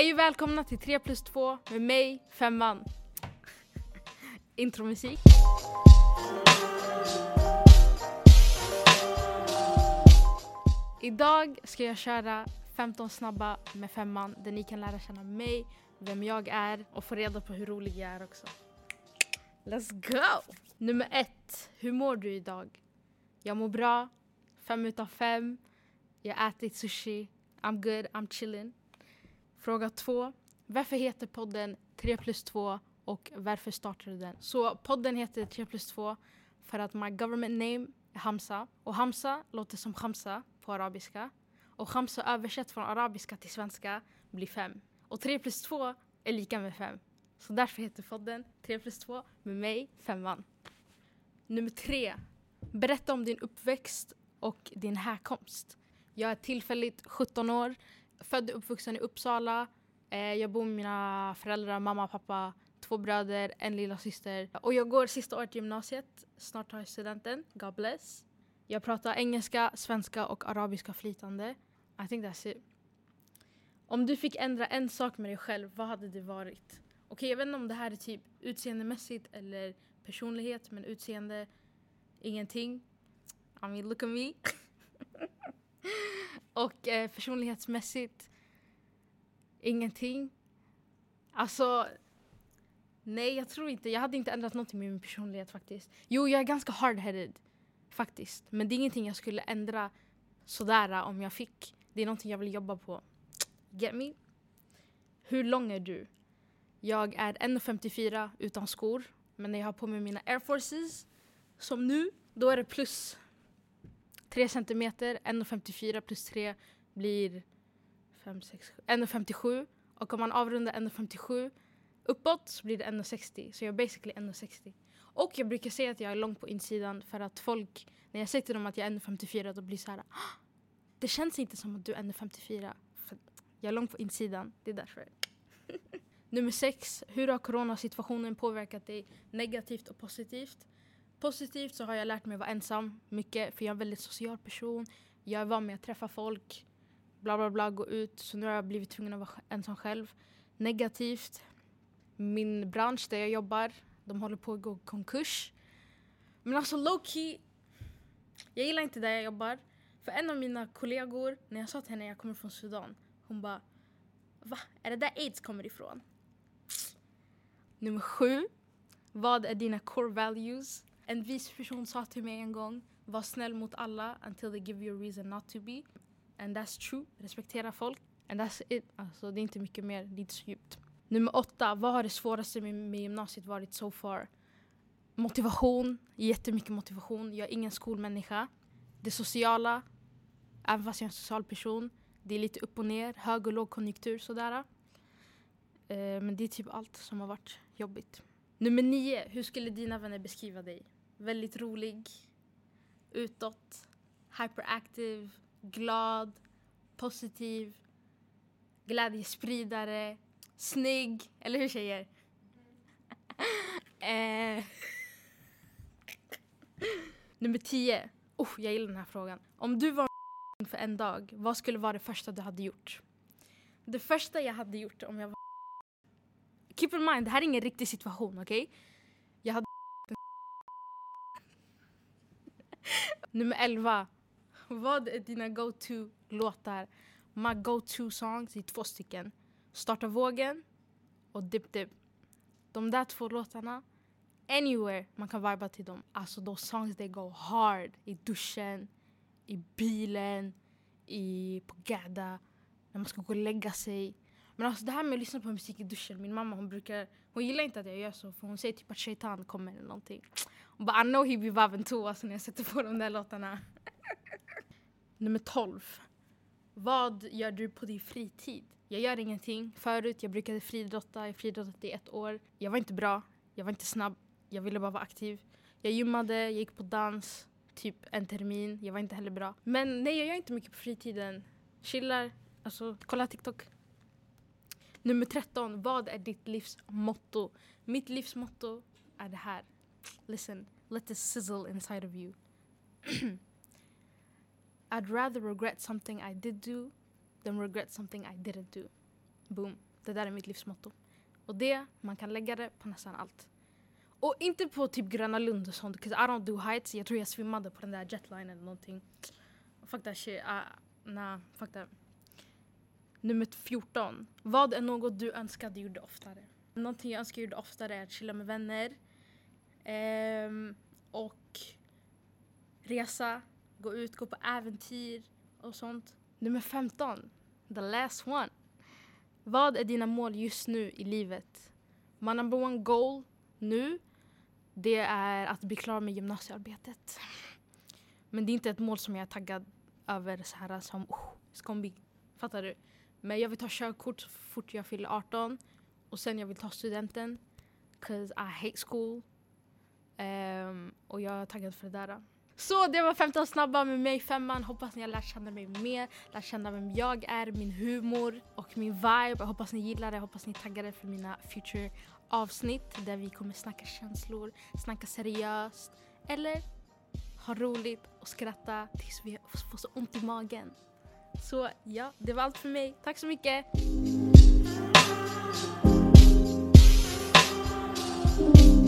Hej och välkomna till 3 plus 2 med mig, Femman. Intromusik. Idag ska jag köra 15 snabba med Femman där ni kan lära känna mig, vem jag är och få reda på hur rolig jag är också. Let's go! Nummer ett. Hur mår du idag? Jag mår bra. Fem utav fem. Jag har ätit sushi. I'm good, I'm chilling. Fråga två. Varför heter podden 3 plus 2 och varför startade den? Så podden heter 3 plus 2 för att my government name är Hamza. Och Hamza låter som Hamza på arabiska. Och Hamza översatt från arabiska till svenska blir 5. Och 3 plus 2 är lika med 5. Så därför heter podden 3 plus 2 med mig, Femman. Nummer tre. Berätta om din uppväxt och din härkomst. Jag är tillfälligt 17 år, född och uppvuxen i Uppsala. Eh, jag bor med mina föräldrar, mamma, pappa, två bröder, en lilla syster. Och jag går sista året i gymnasiet. Snart tar jag studenten. God bless. Jag pratar engelska, svenska och arabiska flytande. I think that's it. Om du fick ändra en sak med dig själv, vad hade det varit? Okej, jag vet inte om det här är typ utseendemässigt eller personlighet, men utseende, ingenting. I mean, look at me. och eh, personlighetsmässigt, ingenting. Alltså, nej jag tror inte. Jag hade inte ändrat någonting med min personlighet faktiskt. Jo, jag är ganska hard-headed faktiskt. Men det är ingenting jag skulle ändra sådär eh, om jag fick. Det är någonting jag vill jobba på. Get me? Hur lång är du? Jag är 1,54 utan skor. Men när jag har på mig mina air forces, som nu, då är det plus 3 centimeter. 1,54 plus 3 blir 5, 6, 1,57. Och om man avrundar 1,57 uppåt så blir det 1,60. Så jag är basically 1,60. Och jag brukar säga att jag är lång på insidan för att folk, när jag säger till dem att jag är 1,54 då blir det så här. Det känns inte som att du är 1,54. Jag är lång på insidan, det är därför. Nummer sex. Hur har coronasituationen påverkat dig negativt och positivt? Positivt så har jag lärt mig att vara ensam mycket för jag är en väldigt social person. Jag är van med att träffa folk, bla bla bla, gå ut. Så nu har jag blivit tvungen att vara ensam själv. Negativt. Min bransch där jag jobbar, de håller på att gå konkurs. Men alltså low key, jag gillar inte där jag jobbar. För en av mina kollegor, när jag sa till henne att jag kommer från Sudan, hon bara Va? Är det där aids kommer ifrån? Nummer sju. Vad är dina core values? En vis person sa till mig en gång, var snäll mot alla until they give you a reason not to be. And that's true. Respektera folk. And that's it. Alltså, det är inte mycket mer, det är inte så djupt. Nummer åtta. Vad har det svåraste med, med gymnasiet varit so far? Motivation. Jättemycket motivation. Jag är ingen skolmänniska. Det sociala. Även fast jag är en social person. Det är lite upp och ner, hög och lågkonjunktur sådär. Eh, men det är typ allt som har varit jobbigt. Nummer nio. Hur skulle dina vänner beskriva dig? Väldigt rolig, utåt, hyperactive, glad, positiv, glädjespridare, snygg. Eller hur tjejer? eh. Nummer tio. Oh, jag gillar den här frågan. Om du var för en dag, vad skulle vara det första du hade gjort? Det första jag hade gjort om jag var Keep in mind, det här är ingen riktig situation, okej? Okay? Jag hade Nummer 11. Vad är dina go-to-låtar? My go-to songs är två stycken. Starta vågen och Dip Dip. De där två låtarna, anywhere man kan viba till dem. Alltså de songs they go hard. I duschen, i bilen, i, på gada, när man ska gå och lägga sig. Men alltså det här med att lyssna på musik i duschen, min mamma hon brukar, hon gillar inte att jag gör så för hon säger typ att shaitan kommer eller någonting. Hon bara I know he be vibing too alltså när jag sätter på de där låtarna. Nummer 12. Vad gör du på din fritid? Jag gör ingenting. Förut jag brukade friidrotta, jag friidrottat i ett år. Jag var inte bra, jag var inte snabb, jag ville bara vara aktiv. Jag gymmade, jag gick på dans, typ en termin. Jag var inte heller bra. Men nej, jag gör inte mycket på fritiden. Chillar, alltså kolla TikTok. Nummer 13. Vad är ditt livs motto? Mitt livs motto är det här. Listen, let this sizzle inside of you. I'd rather regret something I did do than regret something I didn't do. Boom. Det där är mitt livs motto. Och det, man kan lägga det på nästan allt. Och inte på typ Gröna Lund och sånt, 'cause I don't do heights. Jag tror jag svimmade på den där jetlinen eller någonting. Fuck that shit. Uh, nah, fuck that. Nummer 14. Vad är något du önskar du gjorde oftare? Någonting jag önskar jag gjorde oftare är att chilla med vänner. Ehm, och resa, gå ut, gå på äventyr och sånt. Nummer 15. The last one. Vad är dina mål just nu i livet? My number one goal nu, det är att bli klar med gymnasiearbetet. Men det är inte ett mål som jag är taggad över så här som oh, ska bli. Fattar du? Men jag vill ta körkort så fort jag fyller 18 och sen jag vill ta studenten. Cause I hate school. Um, och jag är taggad för det där. Så det var 15 snabba med mig femman. Hoppas ni har lärt känna mig mer, lärt känna vem jag är, min humor och min vibe. Jag hoppas ni gillar det, hoppas ni är taggade för mina future avsnitt där vi kommer snacka känslor, snacka seriöst eller ha roligt och skratta tills vi får så ont i magen. Så ja, det var allt för mig. Tack så mycket! Mm.